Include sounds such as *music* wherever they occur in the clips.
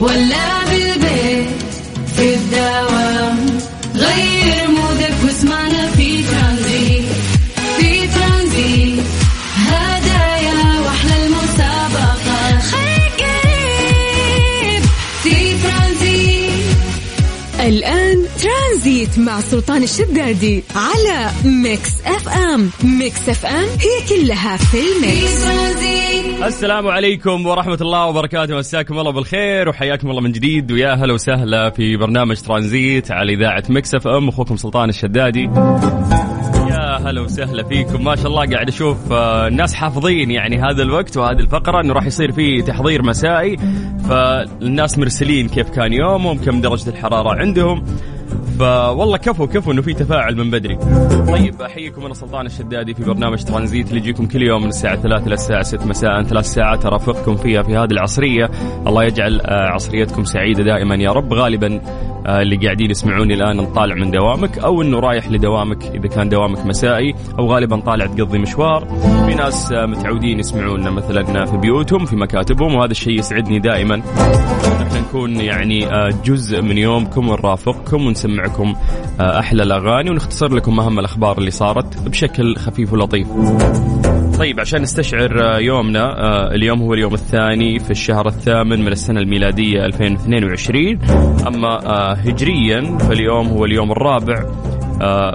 ولا سلطان الشدادي على ميكس اف ام. ميكس اف ام هي كلها في في ال mix. السلام عليكم ورحمة الله وبركاته. مساكم الله بالخير وحياكم الله من جديد. ويا هلا وسهلا في برنامج ترانزيت على إذاعة مكسف أم. أخوكم سلطان الشدادي. هلا وسهلا فيكم. ما شاء الله قاعد أشوف آه، الناس حافظين يعني هذا الوقت وهذه الفقرة أنه راح يصير فيه تحضير مسائي. فالناس مرسلين كيف كان يومهم كم درجة الحرارة عندهم. فوالله كفو كفو إنه في تفاعل من بدري. طيب أحييكم أنا سلطان الشدادي في برنامج ترانزيت اللي يجيكم كل يوم من الساعة 3 إلى الساعة 6 مساء. ثلاث ساعات أرافقكم فيها في هذه العصرية، الله يجعل آه، عصريتكم سعيدة دائما يا رب، غالبا آه، اللي قاعدين يسمعوني الآن نطالع من دوامك أو إنه رايح لدوامك إذا كان دوامك مسائي أو غالبا طالع تقضي مشوار. في ناس آه، متعودين يسمعونا مثلا في بيوتهم في مكاتبهم وهذا الشيء يسعدني دائما. إحنا نكون يعني آه، جزء من يومكم ونرافقكم ونسمعكم آه، أحلى الأغاني ونختصر لكم أهم الأخبار اللي صارت بشكل خفيف ولطيف. طيب عشان نستشعر آه، يومنا آه، اليوم هو اليوم الثاني في الشهر الثامن من السنة الميلادية 2022 أما آه، هجريا فاليوم هو اليوم الرابع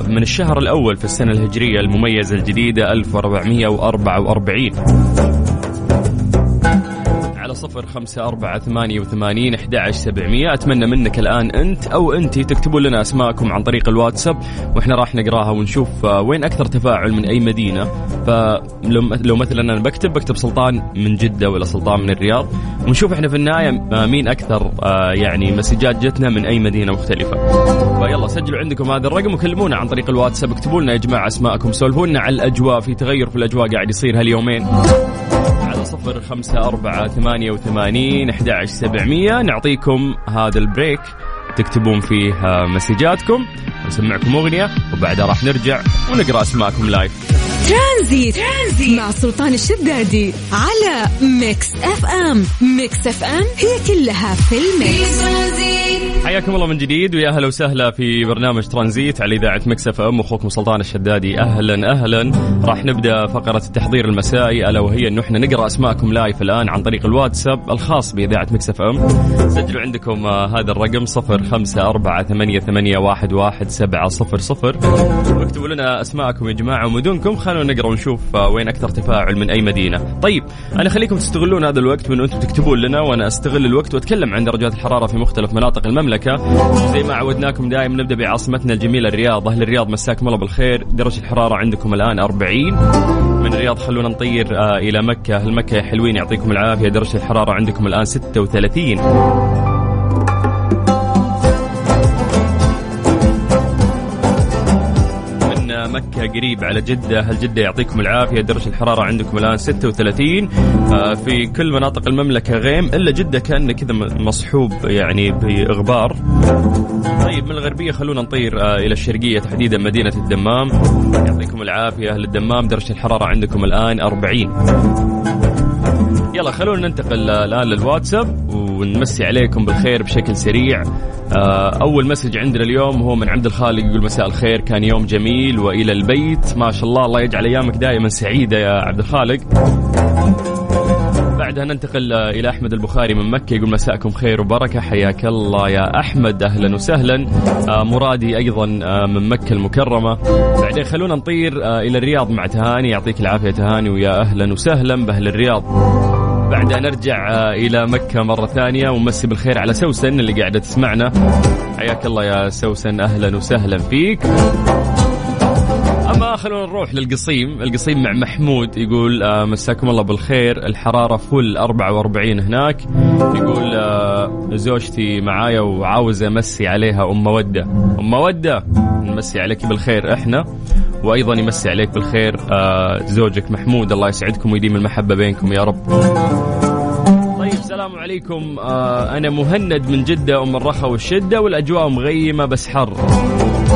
من الشهر الأول في السنة الهجرية المميزة الجديدة 1444 على صفر خمسة أربعة ثمانية وثمانين أحد سبعمية. أتمنى منك الآن أنت أو أنتي تكتبوا لنا أسماءكم عن طريق الواتساب وإحنا راح نقراها ونشوف آه، وين أكثر تفاعل من أي مدينة. فلو لو مثلا أنا بكتب بكتب سلطان من جدة ولا سلطان من الرياض. ونشوف إحنا في النهاية آه، مين أكثر آه، يعني مسجات جتنا من أي مدينة مختلفة. فيلا سجلوا عندكم هذا الرقم وكلمونا عن طريق الواتساب اكتبوا لنا يا جماعة أسماءكم سولفوا لنا على الأجواء في تغير في الأجواء قاعد يصير هاليومين. صفر خمسة أربعة ثمانية وثمانين أحد سبعمية. نعطيكم هذا البريك. تكتبون فيه مسجاتكم نسمعكم أغنية وبعدها راح نرجع ونقرأ أسماءكم لايف ترانزيت, ترانزيت مع سلطان الشدادي على Mix FM. Mix FM هي كلها في ال mix. حياكم الله من جديد ويا أهلا وسهلا في برنامج ترانزيت على إذاعة Mix FM. أخوكم سلطان الشدادي أهلا أهلا. راح نبدأ فقرة التحضير المسائي ألا وهي انه إحنا نقرأ أسماءكم live الآن عن طريق الواتساب الخاص بإذاعة Mix FM. سجلوا عندكم آه، هذا الرقم صفر خمسة أربعة ثمانية, ثمانية واحد, واحد سبعة صفر صفر. واكتبوا لنا أسماءكم يا جماعة ومدنكم خلونا نقرأ ونشوف آه، وين أكثر تفاعل من أي مدينة. طيب أنا خليكم تستغلون هذا الوقت من أنتم تكتبون لنا وأنا أستغل الوقت وأتكلم عن درجات الحرارة في مختلف مناطق المملكة. زي ما عودناكم دائما نبدأ بعاصمتنا الجميلة الرياض. أهل الرياض مساكم الله بالخير. درجة الحرارة عندكم الآن 40 من الرياض خلونا نطير آه، إلى مكة. أهل مكة يا حلوين يعطيكم العافية. درجة الحرارة عندكم الآن 36 مكة قريب على جدة. هل جدة يعطيكم العافية؟ درجة الحرارة عندكم الآن 36 آه، في كل مناطق المملكة غيم إلا جدة كان كذا مصحوب يعني بإغبار. طيب من الغربية خلونا نطير آه، إلى الشرقية تحديدا مدينة الدمام. يعطيكم العافية أهل الدمام درجة الحرارة عندكم الآن 40 يلا خلونا ننتقل الآن للواتساب ونمسي عليكم بالخير بشكل سريع. آه، أول مسج عندنا اليوم هو من عبد الخالق يقول مساء الخير كان يوم جميل وإلى البيت. ما شاء الله الله يجعل أيامك دائما سعيدة يا عبد الخالق. بعدها ننتقل إلى أحمد البخاري من مكة يقول مساءكم خير وبركة حياك الله يا أحمد أهلا وسهلا. آه، مرادي أيضا آه، من مكة المكرمة. بعدين خلونا نطير إلى الرياض مع تهاني يعطيك العافية تهاني ويا أهلا وسهلا بأهل الرياض. بعدها نرجع آه، إلى مكة مرة ثانية. ونمسي بالخير على سوسن اللي قاعدة تسمعنا. حياك الله يا سوسن. أهلا وسهلا فيك. أما خلونا نروح للقصيم. القصيم مع محمود يقول آه مساكم الله بالخير. الحرارة فل 44 هناك. يقول آه زوجتي معايا وعاوز أمسي عليها أم مودة. أم مودة نمسي عليك بالخير. إحنا وأيضا يمسي عليك بالخير آه زوجك محمود. الله يسعدكم ويديم المحبة بينكم يا رب. طيب السلام عليكم. آه أنا مهند من جدة أم الرخا والشدة والأجواء مغيمة بس حر.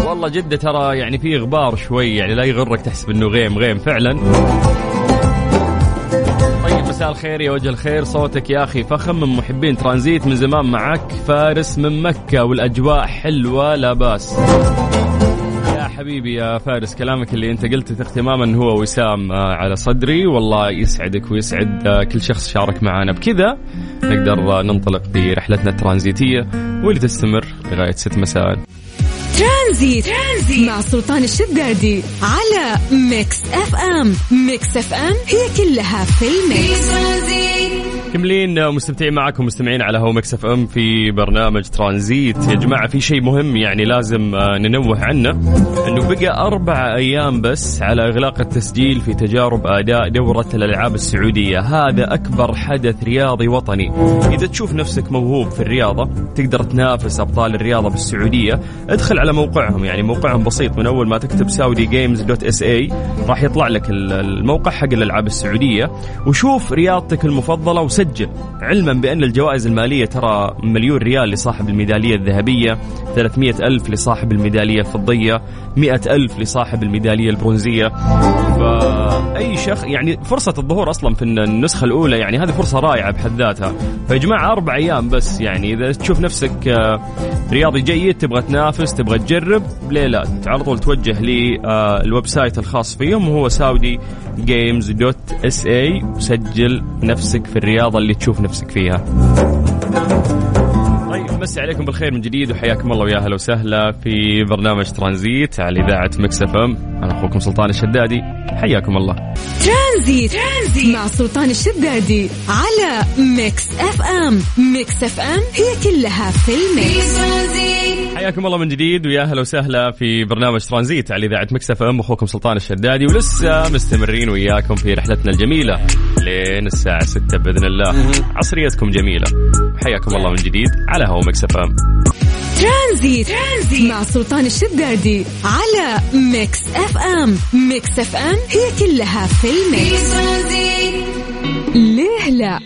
والله جدة ترى يعني في غبار شوي يعني لا يغرك تحسب إنه غيم غيم فعلا. طيب مساء الخير يا وجه الخير. صوتك يا أخي فخم من محبين ترانزيت من زمان معك فارس من مكة والأجواء حلوة لا بأس. حبيبي يا فارس كلامك اللي انت قلته اختماما هو وسام آه، على صدري. والله يسعدك ويسعد آه، كل شخص شارك معنا بكذا نقدر آه، ننطلق برحلتنا الترانزيتية واللي تستمر لغاية 6 مساء. ترانزيت. ترانزيت مع سلطان الشدادي على Mix FM. Mix FM هي كلها في في ال mix. ترانزيت كملين مستمتعين معكم مستمعين على هوا Mix FM في برنامج ترانزيت. يا جماعة في شيء مهم يعني لازم آه، ننوه عنه إنه بقى أربع أيام بس على إغلاق التسجيل في تجارب أداء دورة الألعاب السعودية. هذا أكبر حدث رياضي وطني. إذا تشوف نفسك موهوب في الرياضة تقدر تنافس أبطال الرياضة بالسعودية ادخل على موقعهم. يعني موقعهم بسيط. من أول ما تكتب Saudi Games dot SA راح يطلع لك ال- الموقع حق الألعاب السعودية. وشوف رياضتك المفضلة وسجل علما بأن الجوائز المالية ترى مليون ريال لصاحب الميدالية الذهبية 300 ألف لصاحب الميدالية الفضية 100 ألف لصاحب الميدالية البرونزية. فأي شخص يعني فرصة الظهور أصلا في النسخة الأولى يعني هذه فرصة رائعة بحد ذاتها. فيا جماعة أربع أيام بس يعني إذا تشوف نفسك آه، رياضي جيد تبغى تنافس تبغى تجرب ليه لا على طول توجه لل website الخاص فيهم وهو Saudi Games dot SA وسجل نفسك في الرياضه اللي تشوف نفسك فيها. طيب مسي عليكم بالخير من جديد وحياكم الله ويا أهلا وسهلا في برنامج ترانزيت على إذاعة Mix FM. أنا أخوكم سلطان الشدادي. حياكم الله. ترانزيت. ترانزيت مع سلطان الشدادي على Mix FM. Mix FM هي كلها في ترانزيت حياكم الله من جديد ويا أهلا وسهلا في برنامج ترانزيت على إذاعة Mix FM. أخوكم سلطان الشدادي ولسه مستمرين وياكم في رحلتنا الجميلة. لين الساعة 6 بإذن الله. عصريتكم جميلة. حياكم الله من جديد على هوا Mix FM. ترانزيت. ترانزيت مع سلطان الشدادي على Mix FM. Mix FM هي كلها في ال mix. ليه لا؟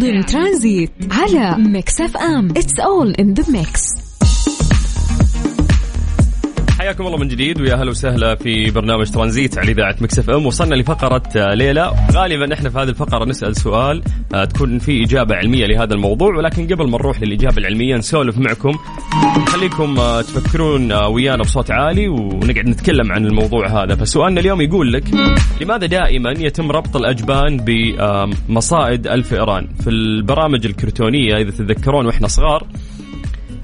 ضمن ترانزيت على Mix FM. It's all in the mix حياكم الله من جديد ويا أهلا وسهلا في برنامج ترانزيت على إذاعة Mix FM. وصلنا لفقرة آه، ليه لا. غالبا إحنا في هذه الفقرة نسأل سؤال آه، تكون في إجابة علمية لهذا الموضوع ولكن قبل ما نروح للإجابة العلمية نسولف معكم. خليكم آه، تفكرون ويانا بصوت عالي ونقعد نتكلم عن الموضوع هذا. فسؤالنا اليوم يقول لك لماذا دائما يتم ربط الأجبان بمصائد الفئران؟ في البرامج الكرتونية إذا تتذكرون وإحنا صغار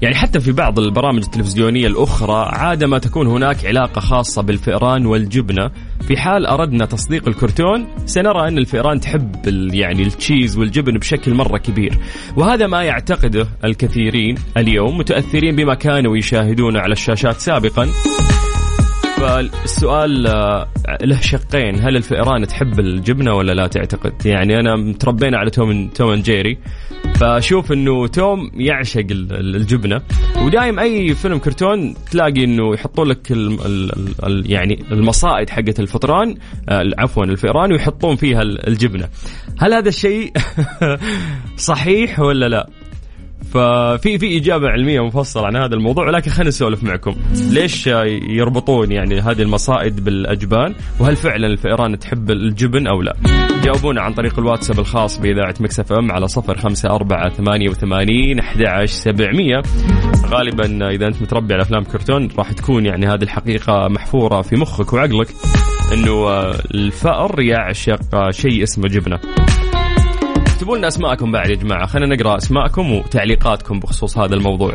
يعني حتى في بعض البرامج التلفزيونية الأخرى عادة ما تكون هناك علاقة خاصة بالفئران والجبنة. في حال أردنا تصديق الكرتون سنرى أن الفئران تحب يعني التشيز والجبن بشكل مرة كبير. وهذا ما يعتقده الكثيرين اليوم متأثرين بما كانوا يشاهدونه على الشاشات سابقا. فالسؤال آه، له شقين. هل الفئران تحب الجبنة ولا لا تعتقد؟ يعني أنا متربينا على توم توم جيري فأشوف إنه توم يعشق ال- ال- الجبنة. ودايم أي فيلم كرتون تلاقي إنه يحطوا لك ال ال ال يعني المصائد حقت الفطران آه، عفوا الفئران ويحطون فيها ال- الجبنة. هل هذا الشيء *laughs* صحيح ولا لا؟ ففي في إجابة علمية مفصلة عن هذا الموضوع ولكن خلينا نسولف معكم. ليش يربطون يعني هذه المصائد بالأجبان؟ وهل فعلا الفئران تحب الجبن أو لا؟ جاوبونا عن طريق الواتساب الخاص بإذاعة Mix FM على صفر خمسة أربعة ثمانية وثمانين أحد عشر سبعمية. غالبا إذا أنت متربي على أفلام كرتون راح تكون يعني هذه الحقيقة محفورة في مخك وعقلك أنه آه، الفأر يعشق شيء اسمه جبنة. اكتبوا لنا أسماءكم بعد يا جماعة. خلينا نقرأ أسماءكم وتعليقاتكم بخصوص هذا الموضوع.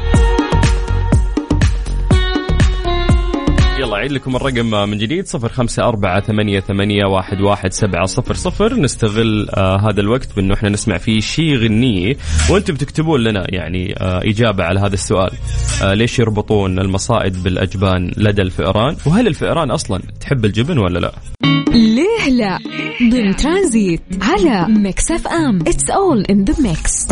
يلا أعيد لكم الرقم من جديد صفر خمسة أربعة ثمانية, ثمانية واحد, واحد سبعة صفر صفر. نستغل آه هذا الوقت بأنه إحنا نسمع فيه شيء غنية وأنتم بتكتبون لنا يعني آه إجابة على هذا السؤال. آه ليش يربطون المصائد بالأجبان لدى الفئران؟ وهل الفئران أصلا تحب الجبن ولا لا؟ ليه لا؟ ضمن ترانزيت على Mix FM. It's all in the mix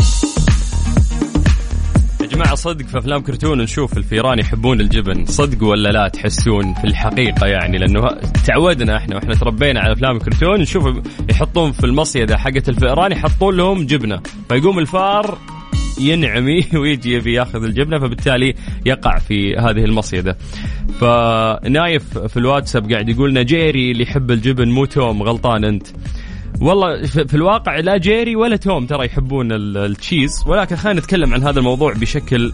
جماعة صدق في أفلام كرتون نشوف الفيران يحبون الجبن صدق ولا لا تحسون في الحقيقة يعني لأنه تعودنا إحنا وإحنا تربينا على أفلام الكرتون نشوف يحطون في المصيدة حقة الفئران يحطون لهم جبنة فيقوم الفار ينعمي *laughs* ويجي يبي ياخذ الجبنة فبالتالي يقع في هذه المصيدة. فنايف في الواتساب قاعد يقول لنا جيري اللي يحب الجبن مو توم غلطان أنت. والله في الواقع لا جيري ولا توم ترى يحبون ال- ال cheese. ولكن خلينا نتكلم عن هذا الموضوع بشكل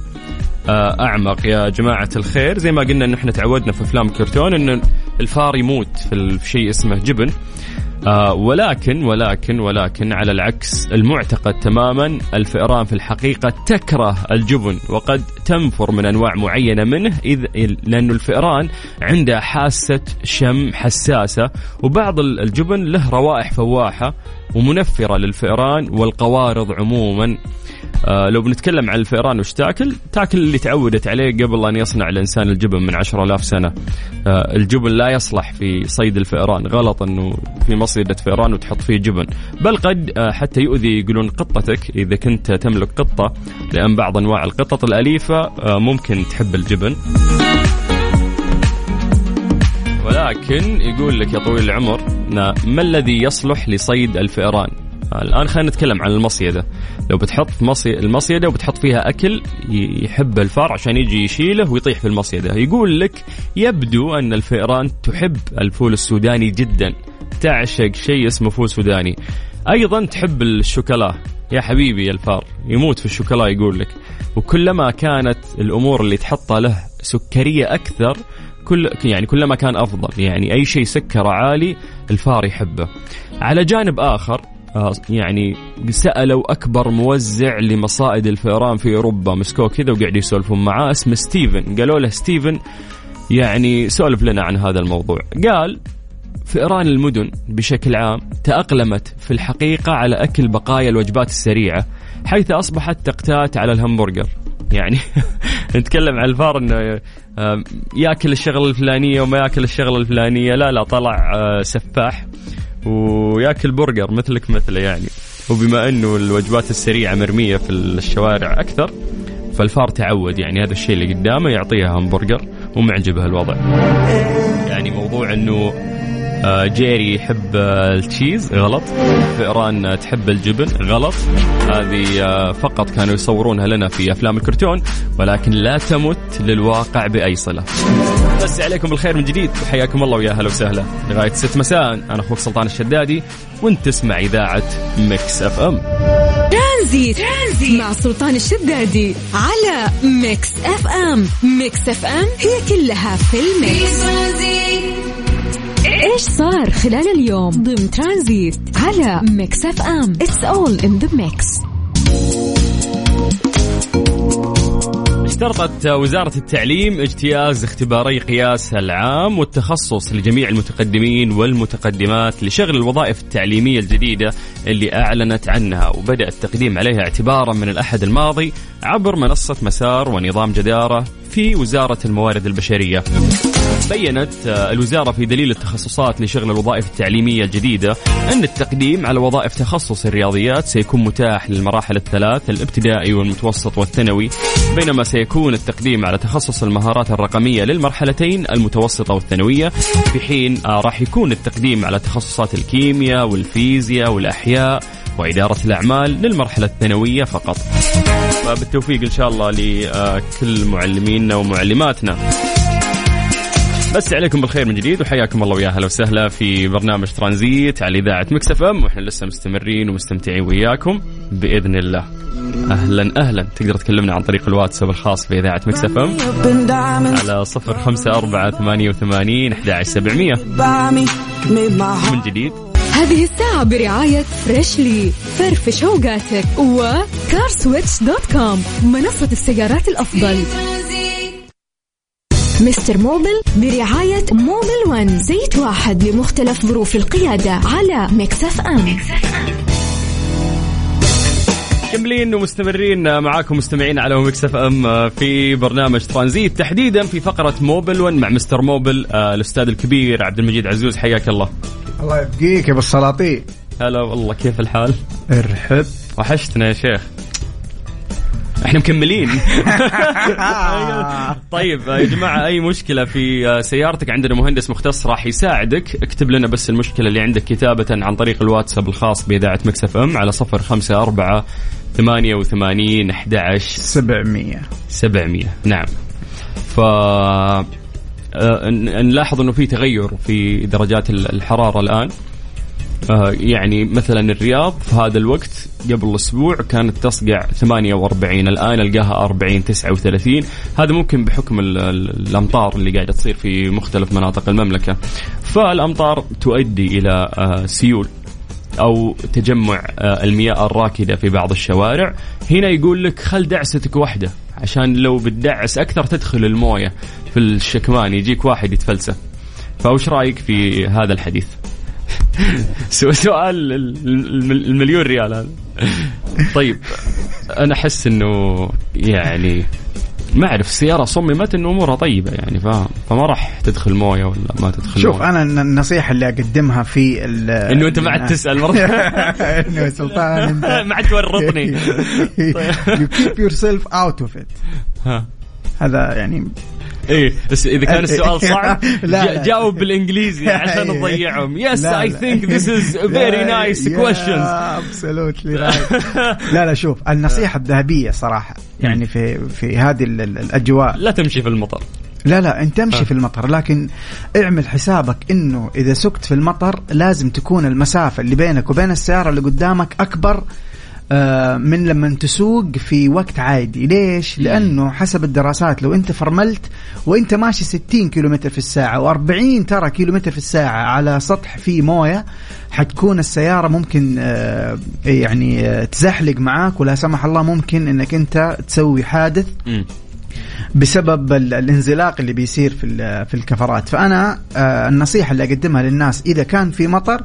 آه، أعمق. يا جماعة الخير زي ما قلنا إن إحنا تعودنا في أفلام الكرتون إن الفار يموت في شيء اسمه جبن. آه ولكن ولكن ولكن على العكس المعتقد تماما الفئران في الحقيقة تكره الجبن وقد تنفر من أنواع معينة منه إذ لأن الفئران عندها حاسة شم حساسة وبعض ال- الجبن له روائح فواحة ومنفرة للفئران والقوارض عموما. آه لو بنتكلم عن الفئران وش تاكل تاكل اللي تعودت عليه قبل أن يصنع الإنسان الجبن من عشرة آلاف سنة. آه الجبن لا يصلح في صيد الفئران غلط أنه في مصيدة فئران وتحط فيه جبن. بل قد آه حتى يؤذي يقولون قطتك إذا كنت تملك قطة لأن بعض أنواع القطط الأليفة آه ممكن تحب الجبن. ولكن يقول لك يا طويل العمر ما الذي يصلح لصيد الفئران؟ الآن خلينا نتكلم عن المصيدة. لو بتحط مصي... المصيدة وبتحط فيها أكل ي- يحب الفار عشان يجي يشيله ويطيح في المصيدة. يقول لك يبدو أن الفئران تحب الفول السوداني جدا. تعشق شيء اسمه فول سوداني. أيضا تحب الشوكولا. يا حبيبي يا الفار يموت في الشوكولا يقول لك. وكلما كانت الأمور اللي تحطها له سكرية أكثر كل يعني كلما كان أفضل. يعني أي شيء سكره عالي الفار يحبه. على جانب آخر يعني سألوا أكبر موزع لمصائد الفئران في أوروبا مسكوه كذا وقاعد يسولفون معاه اسمه ستيفن. قالوا له ستيفن يعني سولف لنا عن هذا الموضوع. قال فئران المدن بشكل عام تأقلمت في الحقيقة على أكل بقايا الوجبات السريعة حيث أصبحت تقتات على الهمبرجر. يعني *laughs* نتكلم عن الفار إنه آه، ياكل الشغلة الفلانية وما ياكل الشغلة الفلانية. لا لا طلع آه، سفاح. وياكل برجر مثلك مثله يعني. وبما إنه الوجبات السريعة مرمية في الشوارع أكثر فالفار تعود يعني. هذا الشيء اللي قدامه يعطيها همبرجر ومعجبه الوضع. يعني موضوع إنه آه، جيري يحب ال cheese غلط. فئران تحب الجبن غلط. هذه آه، فقط كانوا يصورونها لنا في أفلام الكرتون ولكن لا تمت للواقع بأي صلة. بس عليكم بالخير من جديد. حياكم الله ويا هلا وسهلا. لغاية 6 مساء أنا أخوك سلطان الشدادي وأنت تسمع إذاعة Mix FM. ترانزيت. ترانزيت مع سلطان الشدادي على Mix FM. Mix FM هي كلها في ال mix. إيش صار خلال اليوم ضمن ترانزيت على Mix FM؟ it's all in the mix اشترطت وزارة التعليم اجتياز اختباري قياس العام والتخصص لجميع المتقدمين والمتقدمات لشغل الوظائف التعليمية الجديدة اللي أعلنت عنها. وبدأ التقديم عليها اعتبارا من الأحد الماضي عبر منصة مسار ونظام جدارة في وزارة الموارد البشرية. بينت آه، الوزارة في دليل التخصصات لشغل الوظائف التعليمية الجديدة أن التقديم على وظائف تخصص الرياضيات سيكون متاح للمراحل الثلاث الابتدائي والمتوسط والثانوي بينما سيكون التقديم على تخصص المهارات الرقمية للمرحلتين المتوسطة والثانوية في حين آه، راح يكون التقديم على تخصصات الكيمياء والفيزياء والأحياء وإدارة الأعمال للمرحلة الثانوية فقط. فبالتوفيق إن شاء الله لكل معلمينا ومعلماتنا. بس عليكم بالخير من جديد وحياكم الله ويا هلا وسهلا في برنامج ترانزيت على إذاعة Mix FM وإحنا لسه مستمرين ومستمتعين وياكم بإذن الله. أهلا أهلا. تقدر تكلمنا عن طريق الواتساب الخاص في إذاعة Mix FM. على صفر خمسة أربعة ثمانية وثمانين أحد سبعمية. من جديد. هذه الساعة برعاية Freshly فرفش أوقاتك و CarSwitch dot com منصة السيارات الأفضل. Mister Mobil برعاية Mobil One زيت واحد لمختلف ظروف القيادة على Mix FM. مكملين ومستمرين معاكم مستمعين على Mix FM في برنامج ترانزيت تحديدا في فقرة Mobil 1 مع Mister Mobil آه، الأستاذ الكبير عبد المجيد عزوز. حياك الله. الله يبقيك يا أبو السلاطين. هلا والله كيف الحال؟ ارحب. وحشتنا يا شيخ. إحنا مكملين. *laughs* طيب يا جماعة أي مشكلة في سيارتك عندنا؟ مهندس مختص راح يساعدك. اكتب لنا بس المشكلة اللي عندك كتابة عن طريق الواتساب الخاص بإذاعة Mix FM على صفر خمسة أربعة ثمانية وثمانين أحد 700 700 نعم. ف آه، ن- نلاحظ إنه في تغير في درجات ال- الحرارة الآن. آه يعني مثلا الرياض في هذا الوقت قبل أسبوع كانت تصقع 48 الآن ألقاها 40 39 هذا ممكن بحكم ال- ال- الأمطار اللي قاعدة تصير في مختلف مناطق المملكة. فالأمطار تؤدي إلى آه سيول أو تجمع آه، المياه الراكدة في بعض الشوارع. هنا يقول لك خل دعستك واحدة عشان لو بتدعس أكثر تدخل الموية في الشكمان يجيك واحد يتفلسف. فوش رأيك في هذا الحديث؟ سؤال ال- ال- المليون ريال هذا. طيب أنا أحس إنه يعني ما أعرف السيارة صممت إنه أمورها طيبة يعني فاهم فما راح تدخل موية ولا ما تدخل شوف موية. أنا الن- النصيحة اللي أقدمها في إنه أنت ما عاد *laughs* تسأل مرة. *laughs* إنه يا سلطان أنت. *laughs* ما عاد تورطني. You keep yourself out of it. ها. هذا يعني إيه. بس إذا كان *laughs* السؤال صعب لا، جا- لا. جاوب بالإنجليزي *laughs* عشان نضيعهم. yes I. think this is very nice questions absolutely لا لا شوف النصيحة الذهبية صراحة يعني في في هذه ال- ال- الأجواء. لا تمشي في المطر. لا لا انت آه. امشي في المطر لكن اعمل حسابك إنه إذا سكت في المطر لازم تكون المسافة اللي بينك وبين السيارة اللي قدامك أكبر آه، من لما تسوق في وقت عادي. ليش؟ لأنه حسب الدراسات لو أنت فرملت وأنت ماشي 60 كيلومتر في الساعة و40 ترى كيلومتر في الساعة على سطح فيه موية حتكون السيارة ممكن آه، يعني آه، تزحلق معاك ولا سمح الله ممكن إنك أنت تسوي حادث. بسبب ال- الانزلاق اللي بيصير في في الكفرات. فأنا آه، النصيحة اللي أقدمها للناس إذا كان في مطر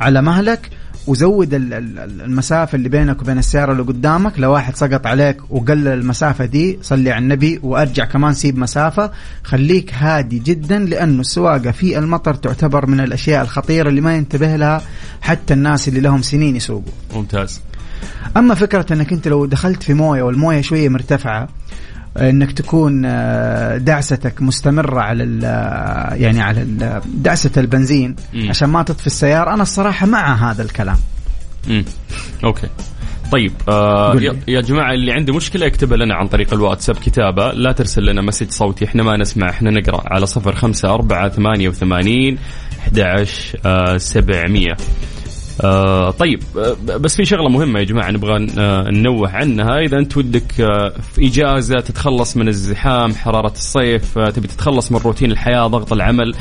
على مهلك وزود ال- ال- المسافة اللي بينك وبين السيارة اللي قدامك. لو واحد سقط عليك وقلل المسافة دي صلي على النبي وأرجع كمان سيب مسافة. خليك هادي جدا لأنه السواقة في المطر تعتبر من الأشياء الخطيرة اللي ما ينتبه لها حتى الناس اللي لهم سنين يسوقوا. ممتاز. أما فكرة إنك أنت لو دخلت في موية والموية شوية مرتفعة إنك تكون آه، دعستك مستمرة على ال- آه، يعني على ال- دعسة البنزين مم. عشان ما تطفي السيارة. أنا الصراحة مع هذا الكلام. مم. okay. طيب آه يا, جماعة اللي عنده مشكلة يكتبها لنا عن طريق الواتساب كتابة. لا ترسل لنا message صوتي. إحنا ما نسمع. إحنا نقرأ على صفر خمسة أربعة ثمانية وثمانين أحد عشر سبعمية. آه طيب آه بس في شغلة مهمة يا جماعة نبغى آه ننوه عنها. إذا أنت ودك آه في إجازة تتخلص من الزحام حرارة الصيف تبي تتخلص من روتين الحياة ضغط العمل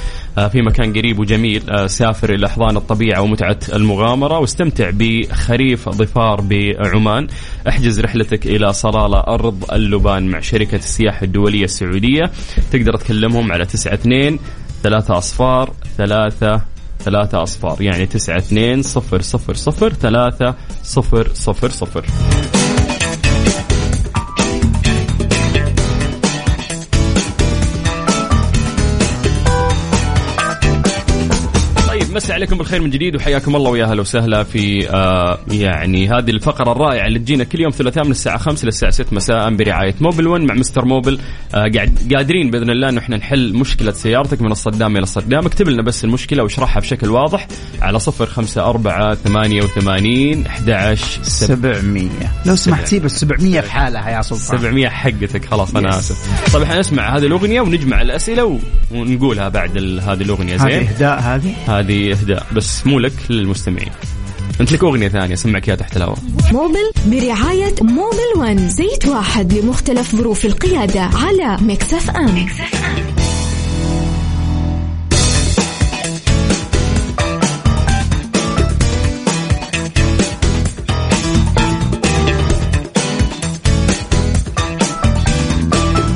في مكان قريب وجميل سافر إلى احضان الطبيعة ومتعة المغامرة واستمتع بخريف ظفار بعمان. احجز رحلتك إلى صلالة أرض اللبان مع شركة السياحة الدولية السعودية. تقدر تكلمهم على 92 ثلاثة أصفار ثلاثة ثلاثة أصفار يعني تسعة اثنين صفر صفر صفر ثلاثة صفر صفر صفر. طيب مسي عليكم بالخير من جديد وحياكم الله ويا أهلا وسهلا في آه يعني هذه الفقرة الرائعة اللي تجينا كل يوم ثلاثاء من الساعة 5 للساعه 6 مساء برعاية موبل 1 مع مستر موبل آه قاعد قادرين بإذن الله انه إحنا نحل مشكلة سيارتك من الصدام إلى الصدام. اكتب لنا بس المشكلة واشرحها بشكل واضح على 0 5 4 88 11 700 لو سمحت سيب ال 700 في حالها يا سلطان. 700 حقتك خلاص أنا Yes. آسف. طيب إحنا نسمع هذه الأغنية ونجمع الأسئلة ونقولها بعد ال- هذه الأغنية هذه زين؟ إهداء هذه؟ هذه اهداء بس مو لك للمستمعين. انت لك أغنية ثانية اسمعك اياها تحت الهواء. Mobil برعاية Mobil One زيت واحد لمختلف ظروف القيادة على Mix FM.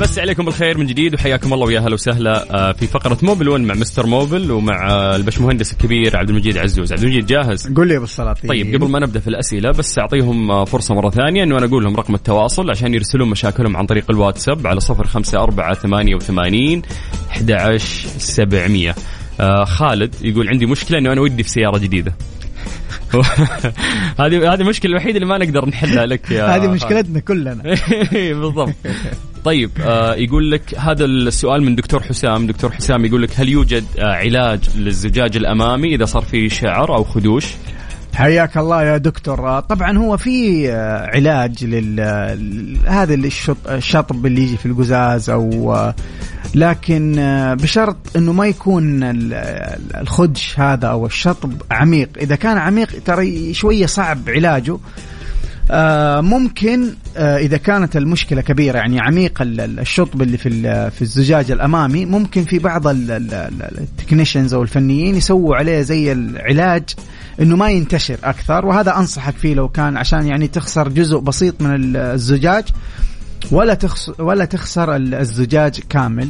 بس عليكم بالخير من جديد وحياكم الله ويا أهلا وسهلا آه، في فقرة موبل 1 مع مستر موبل ومع آه، البشمهندس الكبير عبد المجيد عزوز. عبد المجيد جاهز؟ قول لي أبو السلاطين. طيب قبل ما نبدأ في الأسئلة بس أعطيهم آه، فرصة مرة ثانية إنه أنا أقول لهم رقم التواصل عشان يرسلون مشاكلهم عن طريق الواتساب على 054 88 11700 آه خالد يقول عندي مشكلة إنه أنا ودي في سيارة جديدة. *laughs* هذه هذه المشكلة الوحيدة اللي ما نقدر نحلها لك يا هذه. مشكلتنا كلنا. *laughs* بالضبط. *laughs* طيب آه يقول لك هذا السؤال من دكتور حسام. دكتور حسام يقول لك هل يوجد آه علاج للزجاج الأمامي إذا صار فيه شعر أو خدوش؟ حياك الله يا دكتور. آه، طبعا هو في آه، علاج لل هذا الشط- الشطب اللي يجي في القزاز أو آه، لكن آه، بشرط إنه ما يكون ال- ال- الخدش هذا أو الشطب عميق. إذا كان عميق ترى شوية صعب علاجه. آه، ممكن آه، إذا كانت المشكلة كبيرة يعني عميق ال- ال- الشطب اللي في في الزجاج الأمامي ممكن في بعض التكنيشنز أو الفنيين يسووا عليه زي العلاج إنه ما ينتشر أكثر وهذا أنصحك فيه لو كان عشان يعني تخسر جزء بسيط من ال- الزجاج ولا تخس ولا تخسر ال- الزجاج كامل.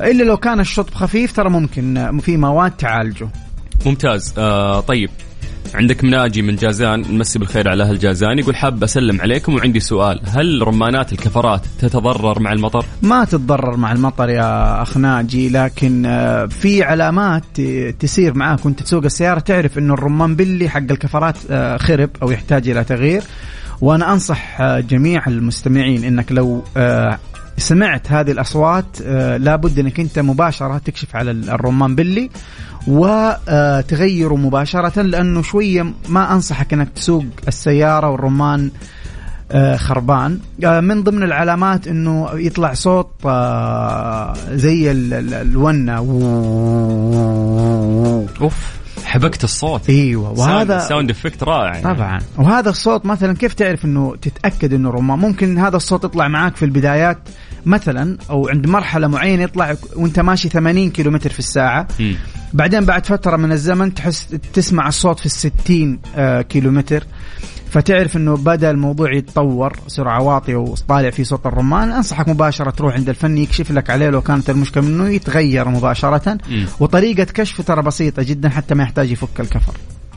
إلا لو كان الشطب خفيف ترى ممكن آه، في مواد تعالجه. ممتاز. آه طيب. عندك مناجي من جازان نمسي بالخير على أهل جازان يقول حاب أسلم عليكم وعندي سؤال. هل رمانات الكفرات تتضرر مع المطر؟ ما تتضرر مع المطر يا أخ ناجي لكن آه، في علامات تسير معاك وانت تسوق السيارة تعرف انه الرمان بلي حق الكفرات آه، خرب أو يحتاج إلى تغيير. وأنا أنصح آه، جميع المستمعين إنك لو سمعت هذه الأصوات لابد إنك أنت مباشرة تكشف على ال- الرمان بلي وتغيره مباشرة لأنه شوية ما أنصحك إنك تسوق السيارة والرمان آه، خربان. آه، من ضمن العلامات إنه يطلع صوت آه، زي ال- ال- الونة. أوف حبكت الصوت. إيوه وهذا sound effect رائع يعني. طبعا. وهذا الصوت مثلا كيف تعرف إنه تتأكد إنه رمان؟ ممكن هذا الصوت يطلع معاك في البدايات مثلا أو عند مرحلة معينة يطلع وأنت ماشي 80 كيلومتر في الساعة. مم. بعدين بعد فترة من الزمن تحس تسمع الصوت في الستين آه، كيلومتر. فتعرف إنه بدأ الموضوع يتطور سرعه واطيه وطالع في صوت الرمان. أنصحك مباشرة تروح عند الفني يكشف لك عليه لو كانت المشكلة منه يتغير مباشرة. مم. وطريقة كشفه ترى بسيطة جدا حتى ما يحتاج يفك الكفر.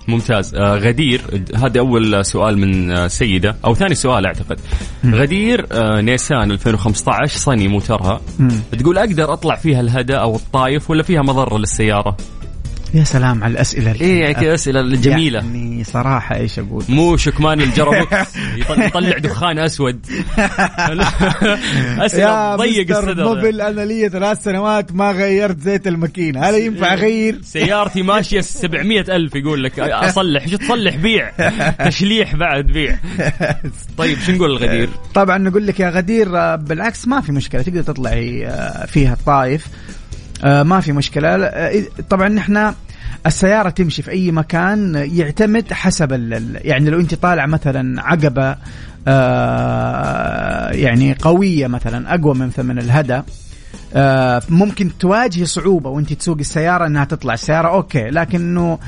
ممتاز آه غدير هذا أول سؤال من آه سيدة أو ثاني سؤال أعتقد غدير آه نيسان 2015 صني موترها مم. تقول أقدر أطلع فيها الهدى أو الطايف ولا فيها مضرة للسيارة؟ يا سلام على الأسئلة إيه يعني كذا أسئلة جميلة. يعني صراحة إيش أقول؟ مو شكمان الجرابوكس *laughs* يطل- يطلع دخان أسود. *laughs* أسئلة ضيق الصدر. موبل أنا لي ثلاث سنوات ما غيرت زيت الماكينة. هل ينفع أغير؟ سيارتي ماشية 700 ألف يقول لك. أصلح شو تصلح بيع؟ *laughs* تشليح بعد بيع. طيب شو نقول الغدير طبعا نقول لك يا غدير آه، بالعكس ما في مشكلة تقدر تطلعي آه، فيها الطائف آه، ما في مشكلة. آه، طبعا نحن السيارة تمشي في أي مكان يعتمد حسب يعني لو أنت طالع مثلا عقبة آه، يعني قوية مثلا أقوى من ثمن الهدى آه، ممكن تواجهي صعوبة وأنت تسوق السيارة إنها تطلع. السيارة أوكي لكنه آه،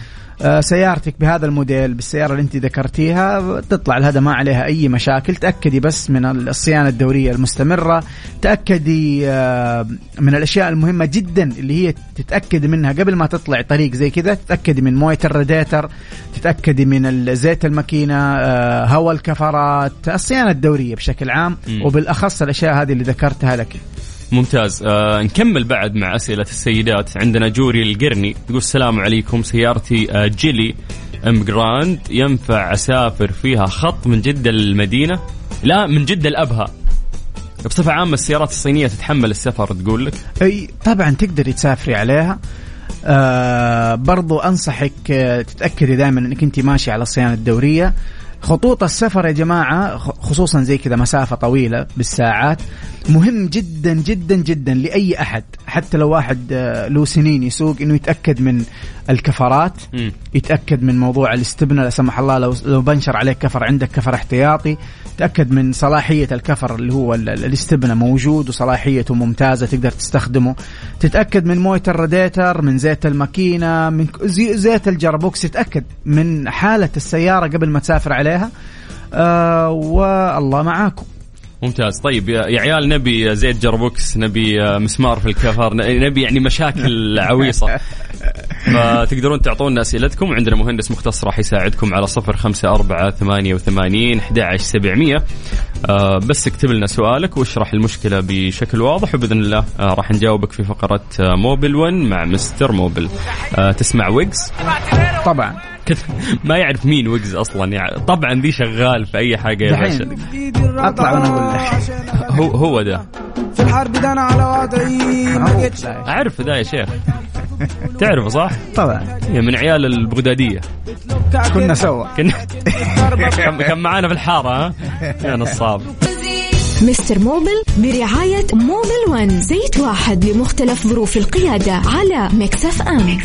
سيارتك بهذا الموديل بالسيارة اللي انت ذكرتيها تطلع الهدى ما عليها أي مشاكل تأكدي بس من الصيانة الدورية المستمرة تأكدي آه، من الأشياء المهمة جدا اللي هي تتأكدي منها قبل ما تطلع طريق زي كذا تتأكدي من موية الراديتر تتأكدي من زيت الماكينة آه، هواء الكفرات الصيانة الدورية بشكل عام. وبالأخص الأشياء هذه اللي ذكرتها لك ممتاز. آه نكمل بعد مع أسئلة السيدات. عندنا جوري القرني تقول السلام عليكم. سيارتي آه جيلي Emgrand ينفع أسافر فيها خط من جدة للمدينة؟ لا من جدة لأبها. بصفة عامة السيارات الصينية تتحمل السفر تقول لك؟ أي طبعا تقدري تسافري عليها. آه برضو أنصحك آه تتأكدي دائما إنك انت ماشي على الصيانة الدورية. خطوط السفر يا جماعة خ- خصوصا زي كذا مسافة طويلة بالساعات مهم جدا جدا جدا لأي أحد. حتى لو واحد آه له سنين يسوق إنه يتأكد من الكفرات مم. يتأكد من موضوع الاستبنه لا سمح الله لو لو بنشر عليك كفر عندك كفر احتياطي تأكد من صلاحية الكفر اللي هو ال- ال- الاستبنه موجود وصلاحيته ممتازة تقدر تستخدمه. تتأكد من موية الراديتر من زيت الماكينة من زيت ال gearbox تتأكد من حالة السيارة قبل ما تسافر عليها. آه والله معاكم. ممتاز. طيب يا يا عيال نبي زيت gearbox نبي آه، مسمار في الكفر نبي يعني مشاكل *laughs* عويصة. فتقدرون تعطونا أسئلتكم. وعندنا مهندس مختص راح يساعدكم على صفر خمسة أربعة ثمانية وثمانين سبعمية. آه، بس اكتب لنا سؤالك واشرح المشكلة بشكل واضح وبإذن الله آه، راح نجاوبك في فقرة موبل 1 مع مستر موبل تسمع ويجز؟ طبعا. ما يعرف مين ويجز أصلا يعني. طبعا دي شغال في أي حاجة يا باشا. أطلع وأنا أقول لك. هو هو ده. في الحرب ده أنا على وضعي. أعرف ده يا شيخ. تعرفه صح؟ طبعا. هي من عيال البغدادية. كنا سوا. كنا. كان معانا في الحارة ها؟ يا نصاب. Mister Mobil برعاية Mobil One زيت واحد لمختلف ظروف القيادة على Mix FM.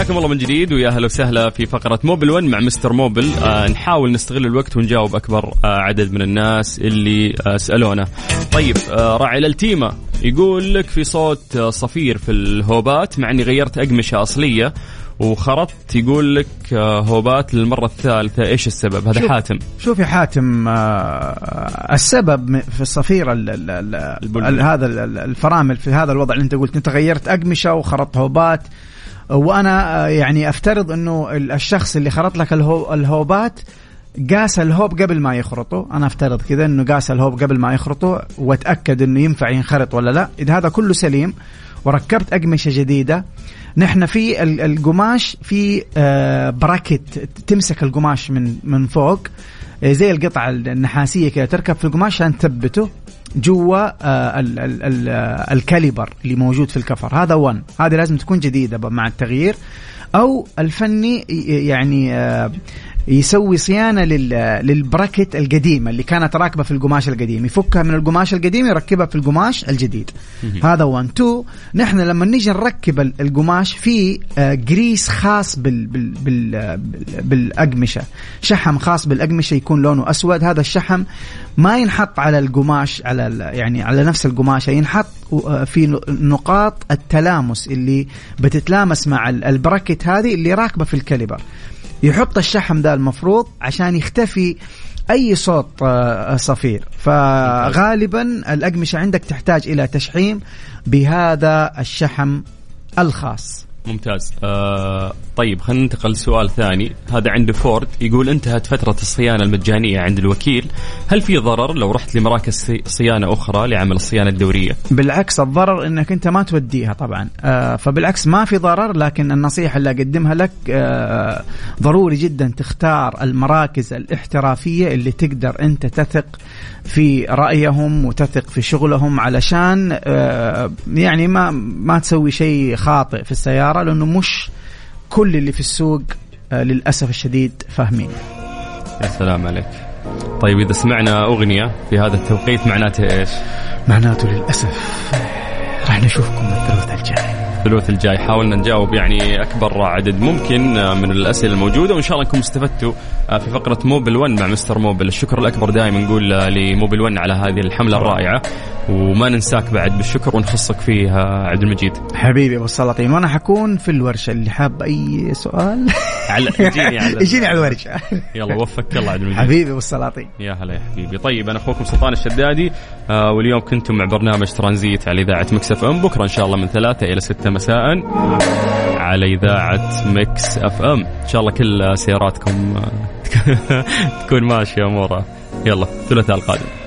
حياكم الله من جديد ويا أهلا وسهلا في فقرة Mobil 1 مع Mister Mobil. آه نحاول نستغل الوقت ونجاوب أكبر آه عدد من الناس اللي آه سألونا. طيب آه راعي التيمة يقول لك في صوت آه صفير في الهوبات مع أني غيرت أقمشة أصلية وخرطت يقول لك آه هوبات للمرة الثالثة إيش السبب؟ هذا شوف. حاتم. شوف يا حاتم آه، السبب م- في الصفيرة ال- ال- ال- البلبل. ال- هذا ال- ال- الفرامل في هذا الوضع اللي أنت قلت أنت غيرت أقمشة وخرطت هوبات. وأنا آه، يعني أفترض إنه ال- الشخص اللي خرط لك الهو الهوبات قاس ال hub قبل ما يخرطه. أنا أفترض كذا إنه قاس ال hub قبل ما يخرطه وأتأكد إنه ينفع ينخرط ولا لا. إذا هذا كله سليم وركبت أقمشة جديدة نحن في ال- القماش في آه، bracket تمسك القماش من من فوق آه، زي القطعة النحاسية كذا تركب في القماش عشان تثبته. جوا آه، آه، ال caliper اللي موجود في الكفر. هذا 1 هذه لازم تكون جديدة مع التغيير. أو الفني يعني آه، يسوي صيانة لل- للبراكت القديمة اللي كانت راكبة في القماش القديم. يفكها من القماش القديم يركبها في القماش الجديد. هذا 1 2 نحن لما نيجي نركب ال- القماش في آه، جريس خاص بال بال بال آه، بال- بالأقمشة. شحم خاص بالأقمشة يكون لونه أسود. هذا الشحم ما ينحط على القماش على يعني على نفس القماشه ينحط آه، في نقاط التلامس اللي بتتلامس مع ال- ال bracket هذه اللي راكبة في ال caliper. يحط الشحم ده المفروض عشان يختفي أي صوت آه، صفير. فغالبا الأقمشة عندك تحتاج إلى تشحيم بهذا الشحم الخاص. ممتاز. آه طيب خلينا ننتقل لسؤال ثاني. هذا عند فورد. يقول انتهت فترة الصيانة المجانية عند الوكيل. هل في ضرر لو رحت لمراكز صي- صيانة أخرى لعمل الصيانة الدورية؟ بالعكس الضرر إنك أنت ما توديها طبعا. آه فبالعكس ما في ضرر لكن النصيحة اللي أقدمها لك آه ضروري جدا تختار المراكز الاحترافية اللي تقدر أنت تثق في رأيهم وتثق في شغلهم علشان آه يعني ما ما تسوي شيء خاطئ في السياره لأنه مش كل اللي في السوق آه للأسف الشديد فاهمين. يا سلام عليك. طيب إذا سمعنا أغنية في هذا التوقيت معناته إيش؟ معناته للأسف راح نشوفكم الثلاثاء الجاي الثلث الجاي. حاولنا نجاوب يعني أكبر عدد ممكن آه، من الأسئلة الموجودة وإن شاء الله انكم استفدتوا آه، في فقرة موبل 1 مع مستر موبل. الشكر الأكبر دائما نقول آه، لموبل 1 على هذه الحملة الرائعة وما ننساك بعد بالشكر ونخصك فيه آه، عبد المجيد. حبيبي أبو السلاطين وأنا حكون في الورشة. اللي حاب أي سؤال؟ على يجيني على *laughs* يجيني على الورشة. يلا وفقك الله عبد المجيد. حبيبي أبو السلاطين. يا هلا يا حبيبي. طيب أنا أخوكم سلطان الشدادي آه واليوم كنتم مع برنامج ترانزيت على إذاعة Mix FM. بكرة إن شاء الله من ثلاثة إلى ستة مساء على إذاعة Mix FM. إن شاء الله كل سياراتكم آه، *laughs* تكون ماشية أمورها. يلا الثلاثاء القادم.